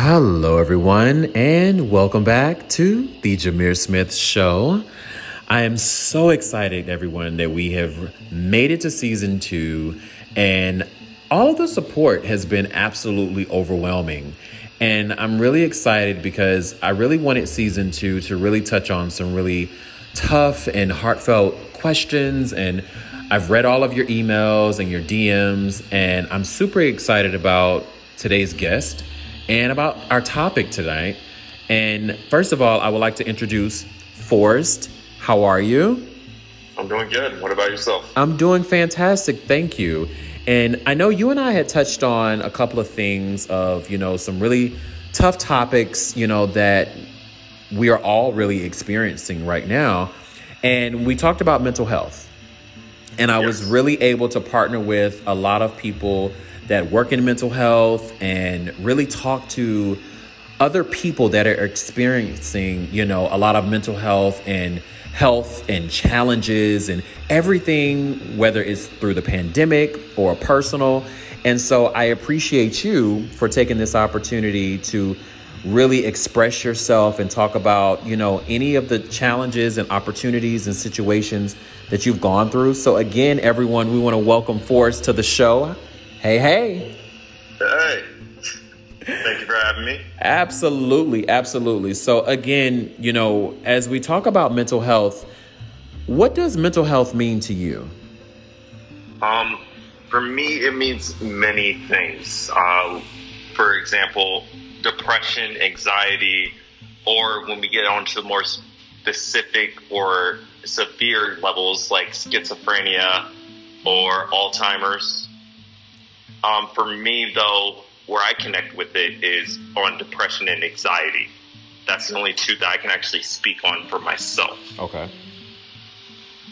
Hello, everyone, and welcome back to the Jameer Smith Show. I am so excited, everyone, that we have made it to season two, and all the support has been absolutely overwhelming. And I'm really excited because I really wanted season two to really touch on some really tough and heartfelt questions. And I've read all of your emails and your DMs, and I'm super excited about today's guest and about our topic tonight. And first of all, I would like to introduce Forrest. How are you? I'm doing good. What about yourself? I'm doing fantastic. Thank you. And I know you and I had touched on a couple of things of, you know, some really tough topics, you know, that we are all really experiencing right now. And we talked about mental health. And I yes. was really able to partner with a lot of people that work in mental health and really talk to other people that are experiencing, you know, a lot of mental health and health and challenges and everything, whether it's through the pandemic or personal. And so I appreciate you for taking this opportunity to really express yourself and talk about, you know, any of the challenges and opportunities and situations that you've gone through. So again, everyone, we want to welcome Forrest to the show. Hey, hey. Hey. Thank you for having me. Absolutely, absolutely. So again, you know, as we talk about mental health, what does mental health mean to you? Um, for me, it means many things. Uh, for example, depression, anxiety, or when we get onto the more specific or severe levels like schizophrenia or Alzheimer's um, for me, though, where I connect with it is on depression and anxiety. That's the only two that I can actually speak on for myself. Okay.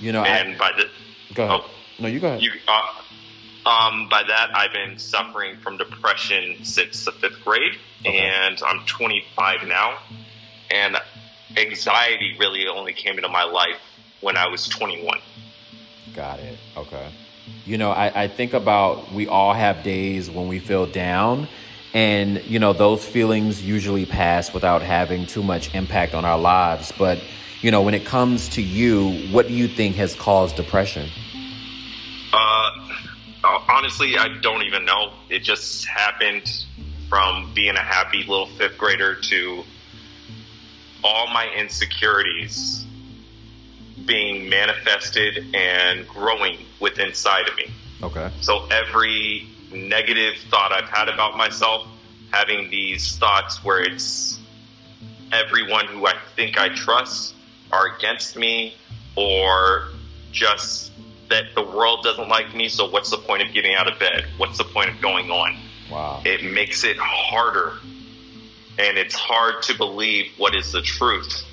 You know, and I, by the go ahead. Oh, no, you go ahead. You, uh, um, by that, I've been suffering from depression since the fifth grade, okay. and I'm 25 now. And anxiety really only came into my life when I was 21. Got it. Okay. You know, I, I think about we all have days when we feel down. And, you know, those feelings usually pass without having too much impact on our lives. But, you know, when it comes to you, what do you think has caused depression? Uh, honestly, I don't even know. It just happened from being a happy little fifth grader to all my insecurities being manifested and growing within inside of me. Okay. So every negative thought I've had about myself, having these thoughts where it's everyone who I think I trust are against me or just that the world doesn't like me, so what's the point of getting out of bed? What's the point of going on? Wow. It makes it harder. And it's hard to believe what is the truth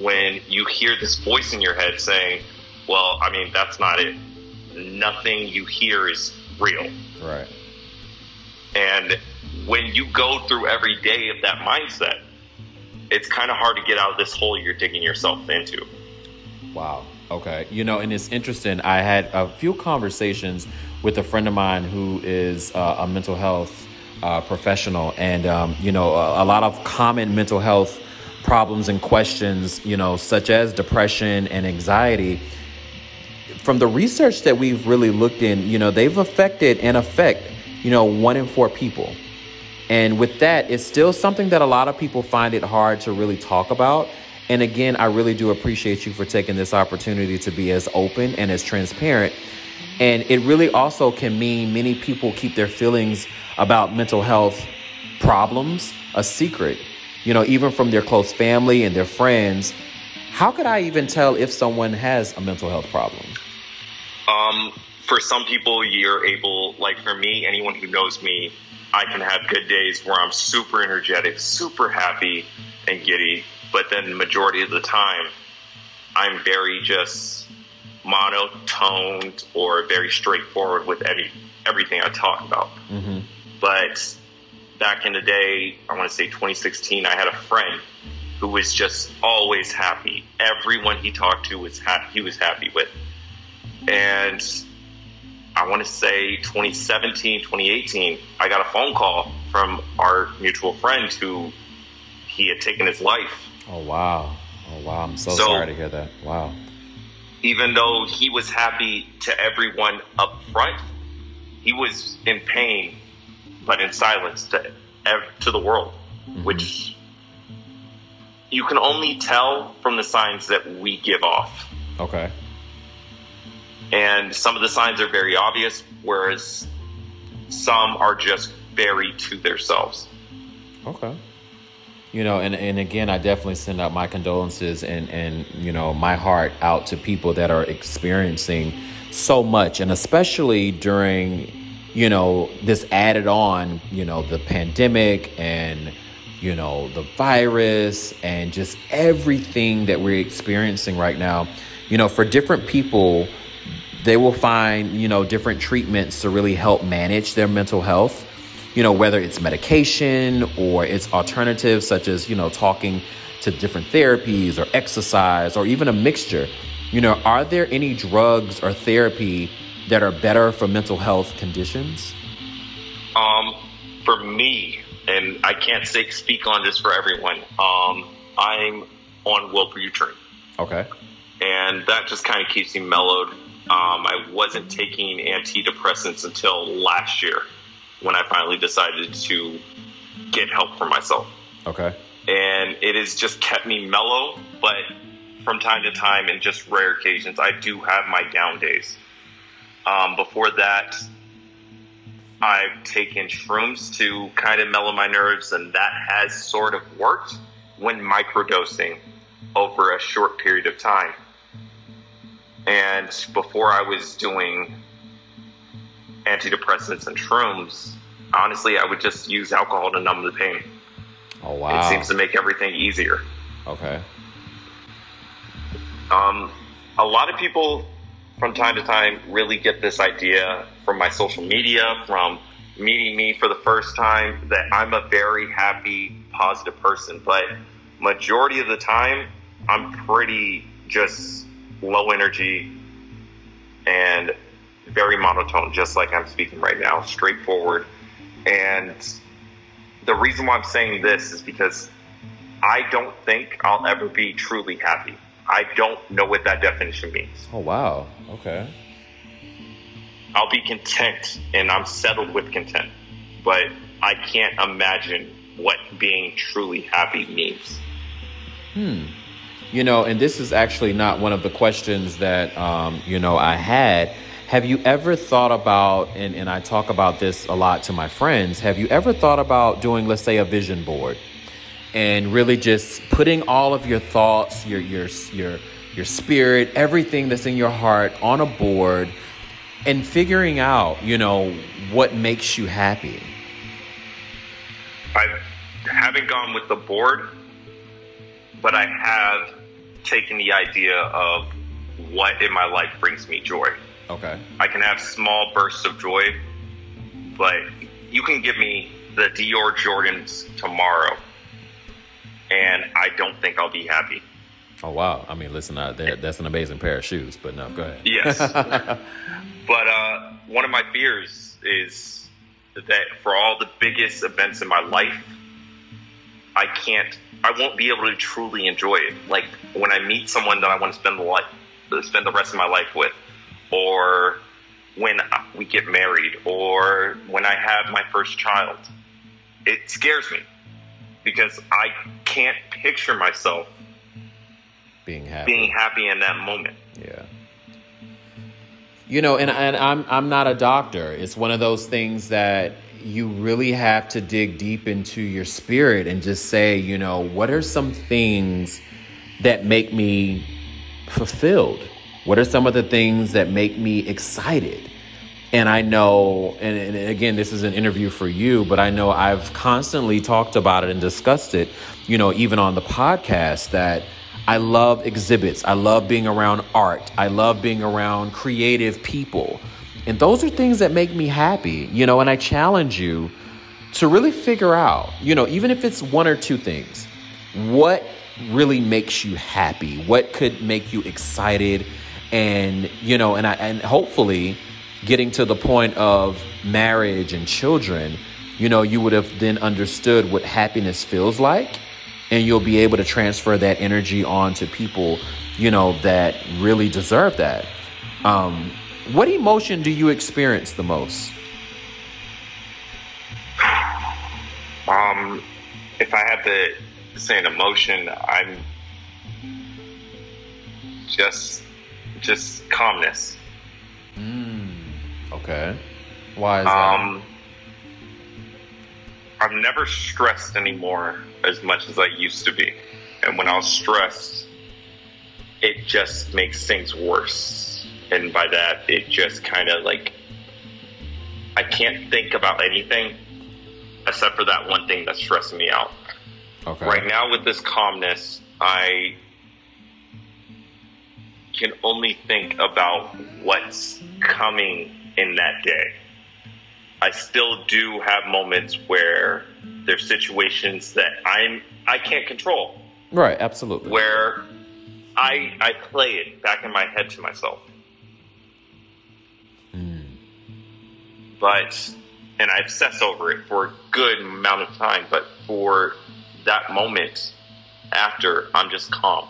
when you hear this voice in your head saying, well, I mean, that's not it. Nothing you hear is real. Right. And when you go through every day of that mindset, it's kind of hard to get out of this hole you're digging yourself into. Wow. Okay. You know, and it's interesting. I had a few conversations with a friend of mine who is uh, a mental health uh, professional, and um, you know, a, a, lot of common mental health problems and questions, you know, such as depression and anxiety, from the research that we've really looked in, you know, they've affected and affect, you know, one in four people. And with that, it's still something that a lot of people find it hard to really talk about. And again, I really do appreciate you for taking this opportunity to be as open and as transparent. And it really also can mean many people keep their feelings about mental health problems a secret you know, even from their close family and their friends, how could I even tell if someone has a mental health problem? Um, for some people, you're able, like for me, anyone who knows me, I can have good days where I'm super energetic, super happy, and giddy. But then, the majority of the time, I'm very just monotoned or very straightforward with every everything I talk about. Mm-hmm. But back in the day, I want to say 2016, I had a friend who was just always happy. Everyone he talked to was happy. He was happy with, and I want to say 2017, 2018, I got a phone call from our mutual friend who he had taken his life. Oh, wow. Oh, wow. I'm so, so sorry to hear that. Wow. Even though he was happy to everyone up front, he was in pain, but in silence to, to the world, mm-hmm. which you can only tell from the signs that we give off. Okay. And some of the signs are very obvious, whereas some are just very to themselves. Okay. You know, and, and again, I definitely send out my condolences and, and, you know, my heart out to people that are experiencing so much. And especially during, you know, this added on, you know, the pandemic and, you know, the virus and just everything that we're experiencing right now. You know, for different people, they will find, you know, different treatments to really help manage their mental health. You know, whether it's medication or it's alternatives such as, you know, talking to different therapies or exercise or even a mixture. You know, are there any drugs or therapy that are better for mental health conditions? Um, for me, and I can't say, speak on this for everyone. Um, I'm on Wellbutrin. Okay. And that just kind of keeps me mellowed. Um, I wasn't taking antidepressants until last year when I finally decided to get help for myself. Okay. And it has just kept me mellow, but from time to time, in just rare occasions, I do have my down days. Um, before that, I've taken shrooms to kind of mellow my nerves, and that has sort of worked when microdosing over a short period of time. And before I was doing antidepressants and shrooms, honestly, I would just use alcohol to numb the pain. Oh wow! It seems to make everything easier. Okay. Um, a lot of people from time to time really get this idea from my social media, from meeting me for the first time, that I'm a very happy, positive person. But majority of the time, I'm pretty just low energy and very monotone, just like I'm speaking right now, straightforward. And the reason why I'm saying this is because I don't think I'll ever be truly happy. I don't know what that definition means. Oh, wow. Okay. I'll be content and I'm settled with content, but I can't imagine what being truly happy means. Hmm. You know, and this is actually not one of the questions that, um, you know, I had. Have you ever thought about, and, and I talk about this a lot to my friends, have you ever thought about doing, let's say, a vision board? And really just putting all of your thoughts, your your your your spirit, everything that's in your heart on a board and figuring out, you know, what makes you happy. I haven't gone with the board, but I have taken the idea of what in my life brings me joy. Okay. I can have small bursts of joy, but you can give me the Dior Jordans tomorrow and I don't think I'll be happy. Oh wow! I mean, listen, uh, that's an amazing pair of shoes. But no, go ahead. Yes, but uh, one of my fears is that for all the biggest events in my life, I can't, I won't be able to truly enjoy it. Like when I meet someone that I want to spend the life, spend the rest of my life with, or when we get married, or when I have my first child, it scares me because I can't picture myself being happy being happy in that moment. Yeah. You know, and, and I'm I'm not a doctor. It's one of those things that you really have to dig deep into your spirit and just say, you know, what are some things that make me fulfilled? What are some of the things that make me excited? And I know, and, and, again, this is an interview for you, but I know I've constantly talked about it and discussed it, you know, even on the podcast, that I love exhibits. I love being around art. I love being around creative people. And those are things that make me happy, you know, and I challenge you to really figure out, you know, even if it's one or two things, what really makes you happy? What could make you excited? And, you know, and I, and hopefully, getting to the point of marriage and children, you know, you would have then understood what happiness feels like and you'll be able to transfer that energy on to people, you know, that really deserve that. Um, what emotion do you experience the most? Um, if I had to say an emotion, I'm just just calmness. Mm, okay. Why is that? Um, I'm never stressed anymore as much as I used to be. And when I was stressed, it just makes things worse. And by that, it just kind of like, I can't think about anything except for that one thing that's stressing me out. Okay. Right now, with this calmness, I can only think about what's coming in that day. I still do have moments where there's situations that I'm I can't control. Right, absolutely. Where I I play it back in my head to myself. Mm. But and I obsess over it for a good amount of time, but for that moment after I'm just calm.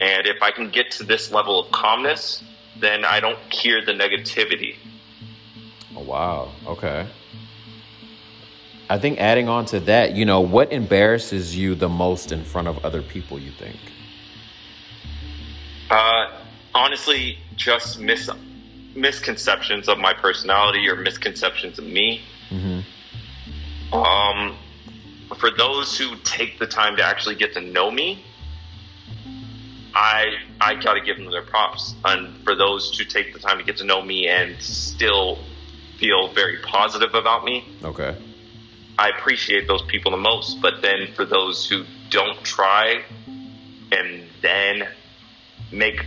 And if I can get to this level of calmness, then I don't hear the negativity Oh, wow. Okay. I think adding on to that, you know, what embarrasses you the most in front of other people, you think? Uh, honestly, just mis- misconceptions of my personality or misconceptions of me. Mm-hmm. Um, for those who take the time to actually get to know me, I I gotta give them their props. And for those who take the time to get to know me and still feel very positive about me. Okay. I appreciate those people the most. But then for those who don't try and then make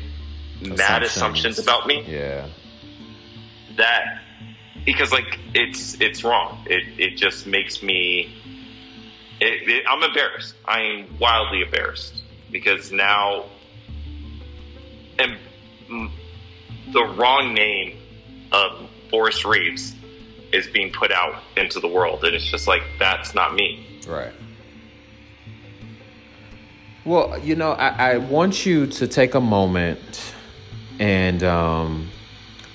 assumptions. mad assumptions about me, yeah, that because like it's it's wrong. It it just makes me. It, it, I'm embarrassed. I am wildly embarrassed because now, and the wrong name of Forrest Reeves is being put out into the world. And it's just like, that's not me. Right. Well, you know, I, I want you to take a moment and um,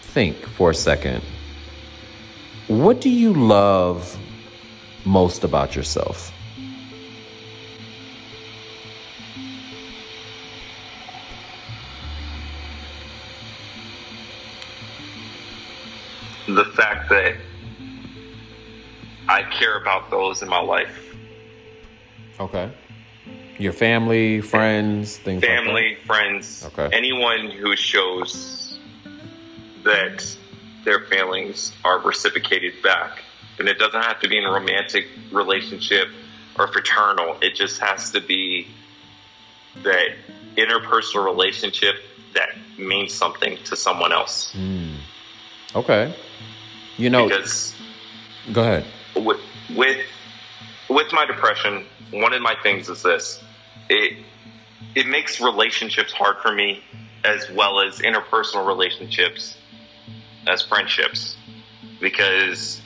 think for a second. What do you love most about yourself? The fact that I care about those in my life. Okay. Your family, friends, things like that. family, like friends, okay. anyone who shows that their feelings are reciprocated back. And it doesn't have to be in a romantic relationship or fraternal. It just has to be that interpersonal relationship that means something to someone else. Mm. Okay. You know, because go ahead. With with with my depression, one of my things is this: it it makes relationships hard for me, as well as interpersonal relationships, as friendships, because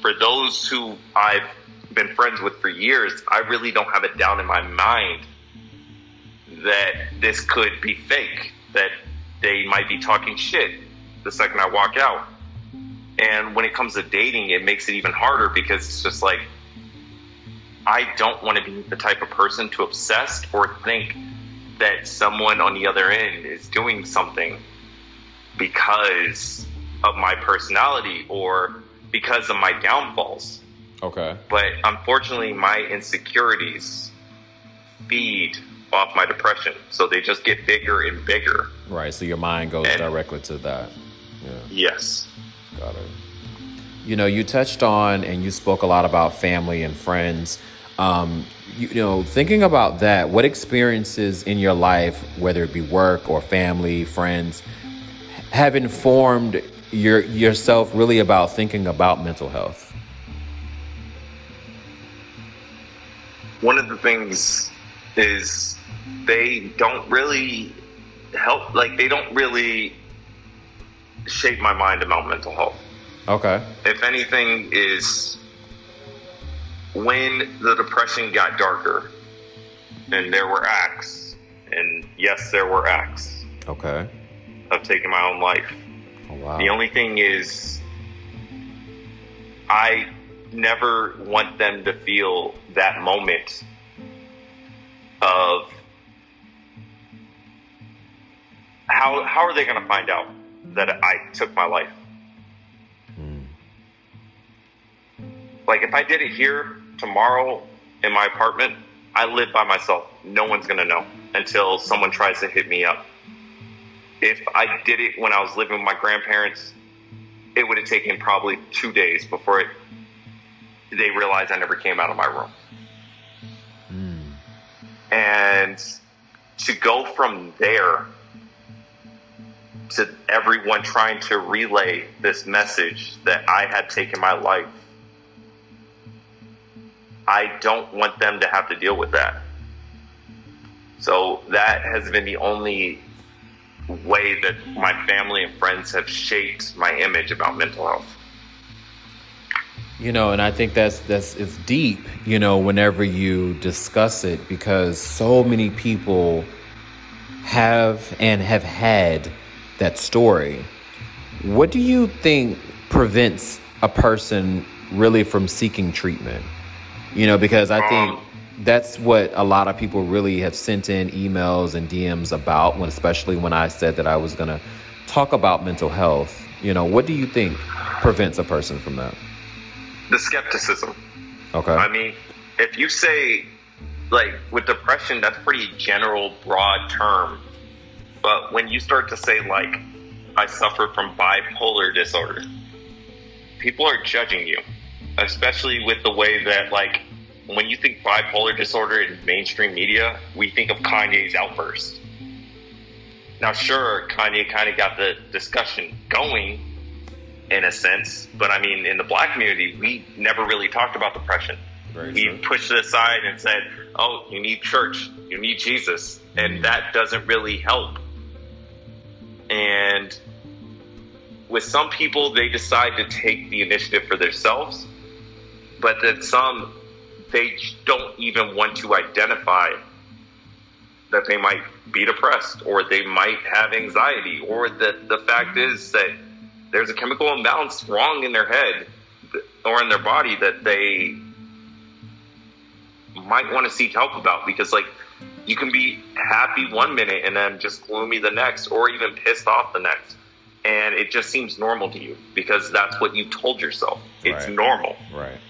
for those who I've been friends with for years, I really don't have it down in my mind that this could be fake, that they might be talking shit the second I walk out. And when it comes to dating, it makes it even harder because it's just like, I don't want to be the type of person to obsess or think that someone on the other end is doing something because of my personality or because of my downfalls. Okay. But unfortunately, my insecurities feed off my depression. So they just get bigger and bigger. Right. So your mind goes and, directly to that. Yeah. Yes. Got it. You know, you touched on and you spoke a lot about family and friends. Um, you, you know, thinking about that, what experiences in your life, whether it be work or family, friends, have informed your yourself really about thinking about mental health? One of the things is they don't really help like they don't really shaped my mind about mental health. Okay. If anything, is when the depression got darker and there were acts, and yes, there were acts Okay. of taking my own life. Oh, wow. The only thing is, I never want them to feel that moment of how how are they going to find out that I took my life? Hmm. Like if I did it here tomorrow in my apartment, I live by myself. No one's to know until someone tries to hit me up. If I did it when I was living with my grandparents, it would have taken probably two days before it, they realized I never came out of my room. Hmm. And to go from there to everyone trying to relay this message that I had taken my life, I don't want them to have to deal with that. So that has been the only way that my family and friends have shaped my image about mental health. You know, and I think that's that's it's deep, you know, whenever you discuss it because so many people have and have had that story. What do you think prevents a person really from seeking treatment? You know, because I think that's what a lot of people really have sent in emails and DMs about when especially when I said that I was going to talk about mental health. You know, what do you think prevents a person from that? The skepticism. Okay. I mean, if you say, like, with depression, that's pretty general, broad term. But when you start to say, like, I suffer from bipolar disorder, people are judging you, especially with the way that, like, when you think bipolar disorder in mainstream media, we think of Kanye's outburst. Now, sure, Kanye kind of got the discussion going in a sense, but I mean, in the black community, we never really talked about depression. Very we true. pushed it aside and said, "Oh, you need church, you need Jesus," and that doesn't really help. And with some people, they decide to take the initiative for themselves, but then some, they don't even want to identify that they might be depressed or they might have anxiety, or that the fact is that there's a chemical imbalance wrong in their head or in their body that they might want to seek help about because like you can be happy one minute and then just gloomy the next or even pissed off the next and it just seems normal to you because that's what you told yourself it's Right. normal Right.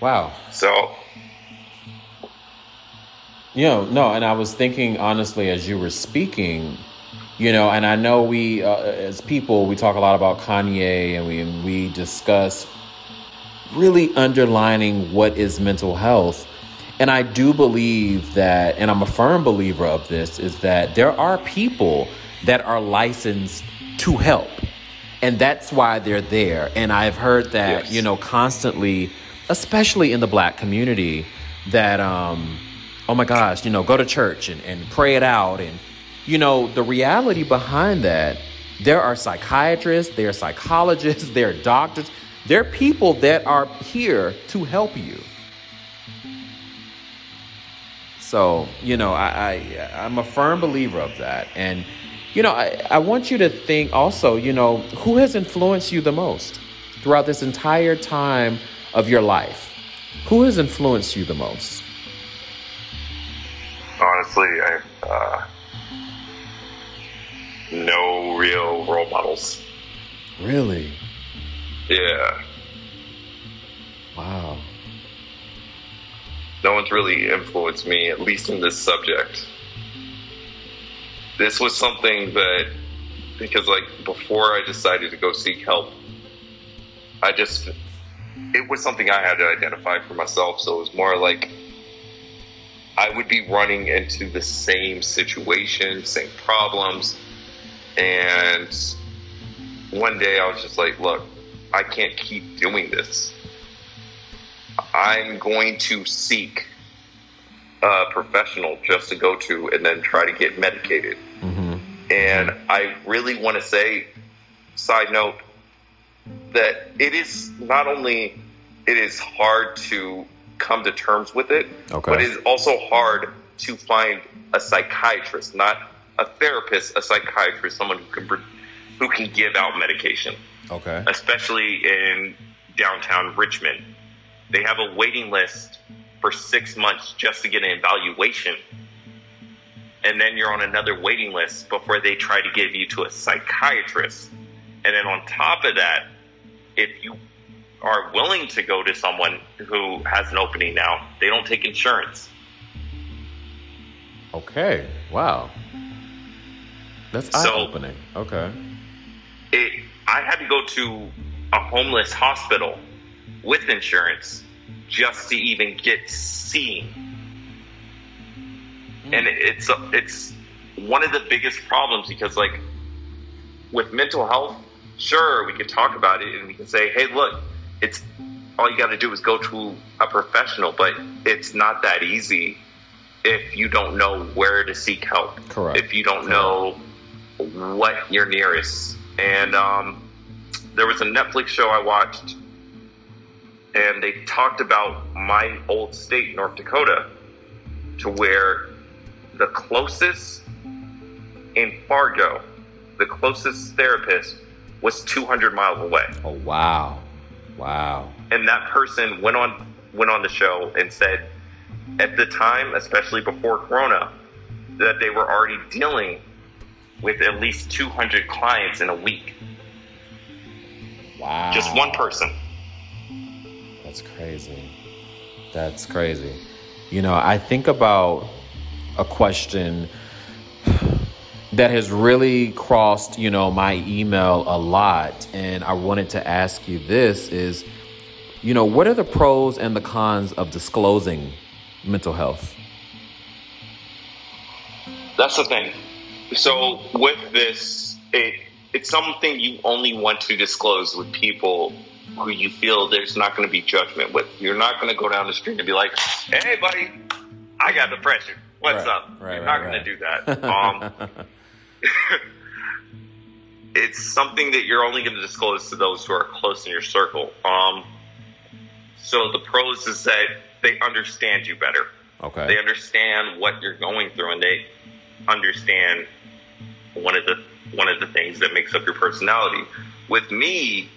Wow. so You know, no, and I was thinking honestly as you were speaking, you know, and I know we uh, as people we talk a lot about Kanye and we and we discuss really underlining what is mental health. And I do believe that, and I'm a firm believer of this, is that there are people that are licensed to help. And that's why they're there. And I've heard that, Yes. you know, constantly, especially in the black community, that, um, oh my gosh, you know, go to church and, and pray it out. And, you know, the reality behind that, there are psychiatrists, there are psychologists, there are doctors, there are people that are here to help you. So, you know, I, I I'm a firm believer of that. And, you know, I, I want you to think also, you know, who has influenced you the most throughout this entire time of your life? Who has influenced you the most? honestly i uh, no real role models Really? yeah Wow. No one's really influenced me, at least in this subject. This was something that, because like before I decided to go seek help, I just, it was something I had to identify for myself. So it was more like I would be running into the same situation, same problems. And one day I was just like, look, I can't keep doing this. I'm going to seek a professional just to go to and then try to get medicated. Mm-hmm. And I really want to say, side note, that it is not only it is hard to come to terms with it, Okay. but it is also hard to find a psychiatrist, not a therapist, a psychiatrist, someone who can who can give out medication, Okay. especially in downtown Richmond. They have a waiting list for six months just to get an evaluation. And then you're on another waiting list before they try to give you to a psychiatrist. And then on top of that, if you are willing to go to someone who has an opening now, they don't take insurance. Okay. Wow. That's eye opening. Okay. It, I had to go to a homeless hospital with insurance just to even get seen. And it's it's one of the biggest problems because like with mental health, sure we can talk about it and we can say, hey, look, it's all you got to do is go to a professional, but it's not that easy if you don't know where to seek help. Correct. If you don't know what you're nearest. And um, there was a Netflix show I watched, and they talked about my old state, North Dakota, to where the closest in Fargo, the closest therapist was 200 miles away. Oh wow. Wow. And that person went on went on the show and said, at the time, especially before Corona, that they were already dealing with at least 200 clients in a week. Wow. Just one person. That's crazy. That's crazy. You know, I think about a question that has really crossed, you know, my email a lot and I wanted to ask you this is you know, what are the pros and the cons of disclosing mental health? That's the thing. So with this, it it's something you only want to disclose with people who you feel there's not going to be judgment with. You're not going to go down the street and be like, "Hey, buddy, I got depression. What's Right, up?" right, You're right, not going to do that. Um, it's something that you're only going to disclose to those who are close in your circle. Um, so the pros is that they understand you better. okay. They understand what you're going through, and they understand one of the one of the things that makes up your personality. With me,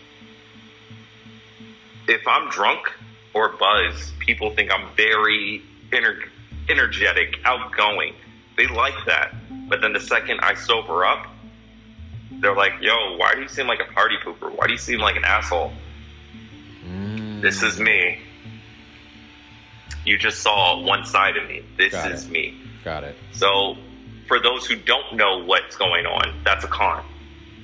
if I'm drunk or buzzed, people think I'm very ener- energetic, outgoing. They like that. But then the second I sober up, they're like, "Yo, why do you seem like a party pooper? Why do you seem like an asshole?" Mm. This is me. You just saw one side of me. This Got is it. me. Got it. So, for those who don't know what's going on, that's a con.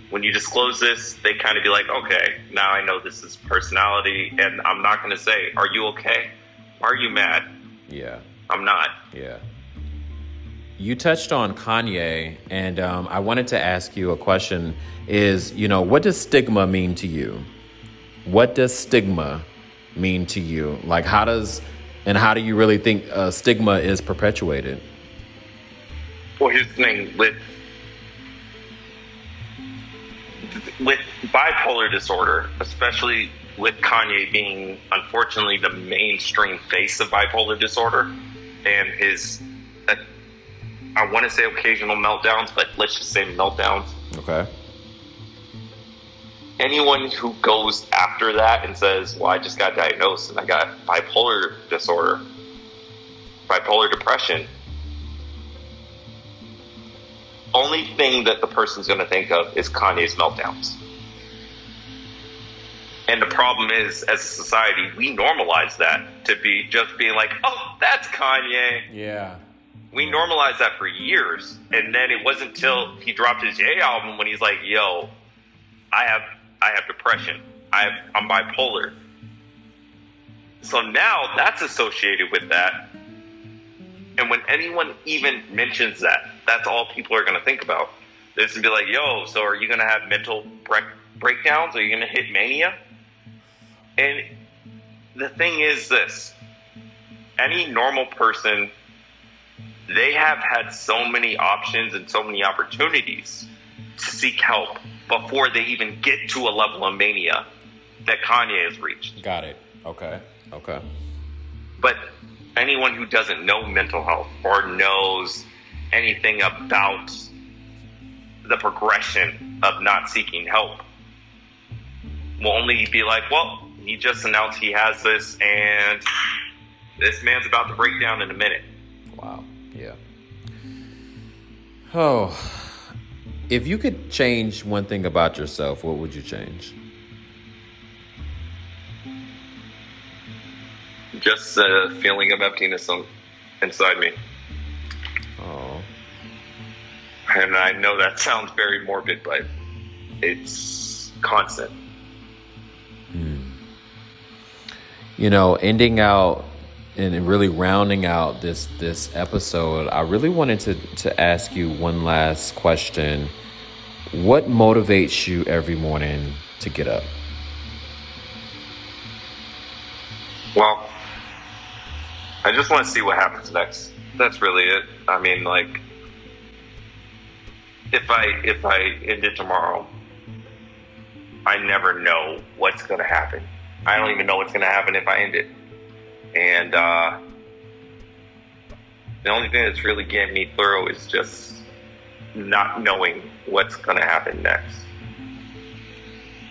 When you disclose this, they kind of be like, okay, now I know this is personality, and I'm not going to say, are you okay? Are you mad? Yeah. I'm not. Yeah. You touched on Kanye, and um, I wanted to ask you a question is, you know, what does stigma mean to you? What does stigma mean to you? Like, how does, and how do you really think uh, stigma is perpetuated? Well, here's the thing with with bipolar disorder, especially with Kanye being unfortunately the mainstream face of bipolar disorder, and his uh, I want to say occasional meltdowns, but let's just say meltdowns. Okay. Anyone who goes after that and says, "Well, I just got diagnosed and I got bipolar disorder, bipolar depression," only thing that the person's going to think of is Kanye's meltdowns. And the problem is, as a society, we normalize that to be just being like, "Oh, that's Kanye." Yeah. We normalized that for years, and then it wasn't until he dropped his J album when he's like, "Yo, I have I have depression. I have, I'm bipolar." So now that's associated with that, and when anyone even mentions that, that's all people are going to think about. They're going to be like, "Yo, so are you going to have mental break- breakdowns? Are you going to hit mania?" And the thing is this: any normal person they have had so many options and so many opportunities to seek help before they even get to a level of mania that Kanye has reached. Got it. Okay. Okay. But anyone who doesn't know mental health or knows anything about the progression of not seeking help will only be like, well, he just announced he has this and this man's about to break down in a minute. Wow. Yeah. Oh, if you could change one thing about yourself, what would you change? Just a feeling of emptiness on, inside me. Oh. And I know that sounds very morbid, but it's constant. Hmm. You know, ending out and really rounding out this this episode, I really wanted to to ask you one last question. What motivates you every morning to get up? Just want to see what happens next. That's really it. I mean, like, if I if I end it tomorrow, I never know what's going to happen. I don't even know what's going to happen if I end it. And uh, the only thing that's really getting me through is just not knowing what's going to happen next.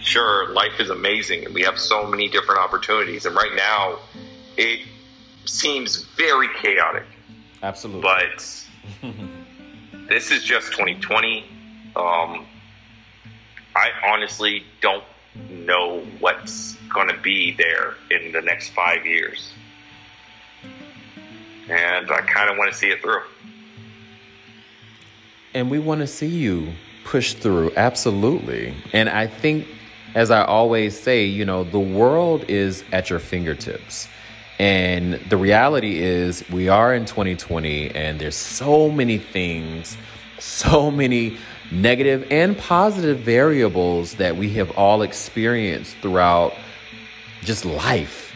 Sure, life is amazing and we have so many different opportunities. And right now, it seems very chaotic. Absolutely. But this is just 2020. Um, I honestly don't know what's going to be there in the next five years. And I kind of want to see it through. And we want to see you push through, absolutely. And I think, as I always say, you know, the world is at your fingertips. And the reality is, we are in 2020, and there's so many things, so many negative and positive variables that we have all experienced throughout just life.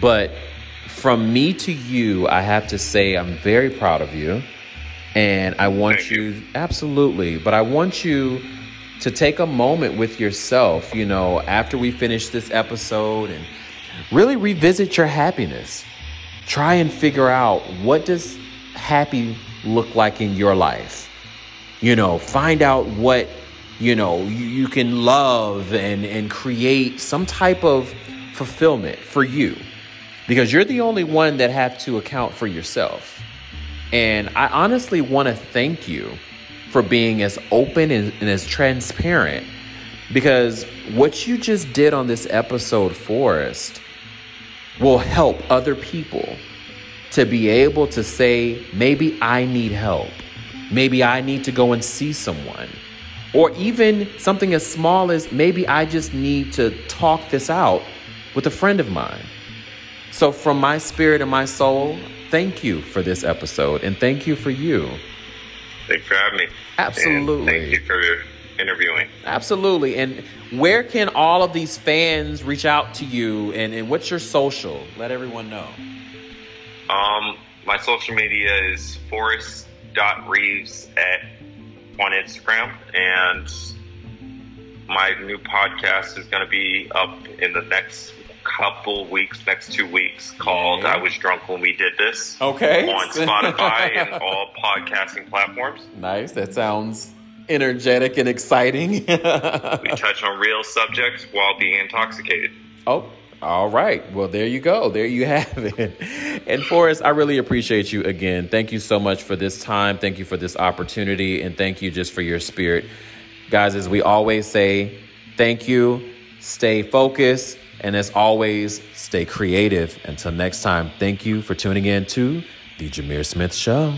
But from me to you, I have to say I'm very proud of you. And I want you, you, absolutely, but I want you to take a moment with yourself, you know, after we finish this episode and really revisit your happiness. Try and figure out what does happy look like in your life. You know, find out what, you know, you, you can love and and create some type of fulfillment for you because you're the only one that have to account for yourself. And I honestly want to thank you for being as open and, and, as transparent because what you just did on this episode, Forrest, will help other people to be able to say, maybe I need help. Maybe I need to go and see someone. Or even something as small as maybe I just need to talk this out with a friend of mine. So, from my spirit and my soul, thank you for this episode and thank you for you. Thanks for having me. Absolutely. And thank you for interviewing. Absolutely. And where can all of these fans reach out to you and, and what's your social? Let everyone know. Um, my social media is forrest.reeves at on Instagram and my new podcast is going to be up in the next couple weeks, next two weeks, called Yeah. I Was Drunk When We Did This. Okay. On Spotify and all podcasting platforms. Nice. That sounds energetic and exciting. We touch on real subjects while being intoxicated. Oh, all right. Well, there you go. There you have it. And Forrest, I really appreciate you again. Thank you so much for this time. Thank you for this opportunity. And thank you just for your spirit. Guys, as we always say, thank you. Stay focused. And as always, stay creative. Until next time, thank you for tuning in to The Jameer Smith Show.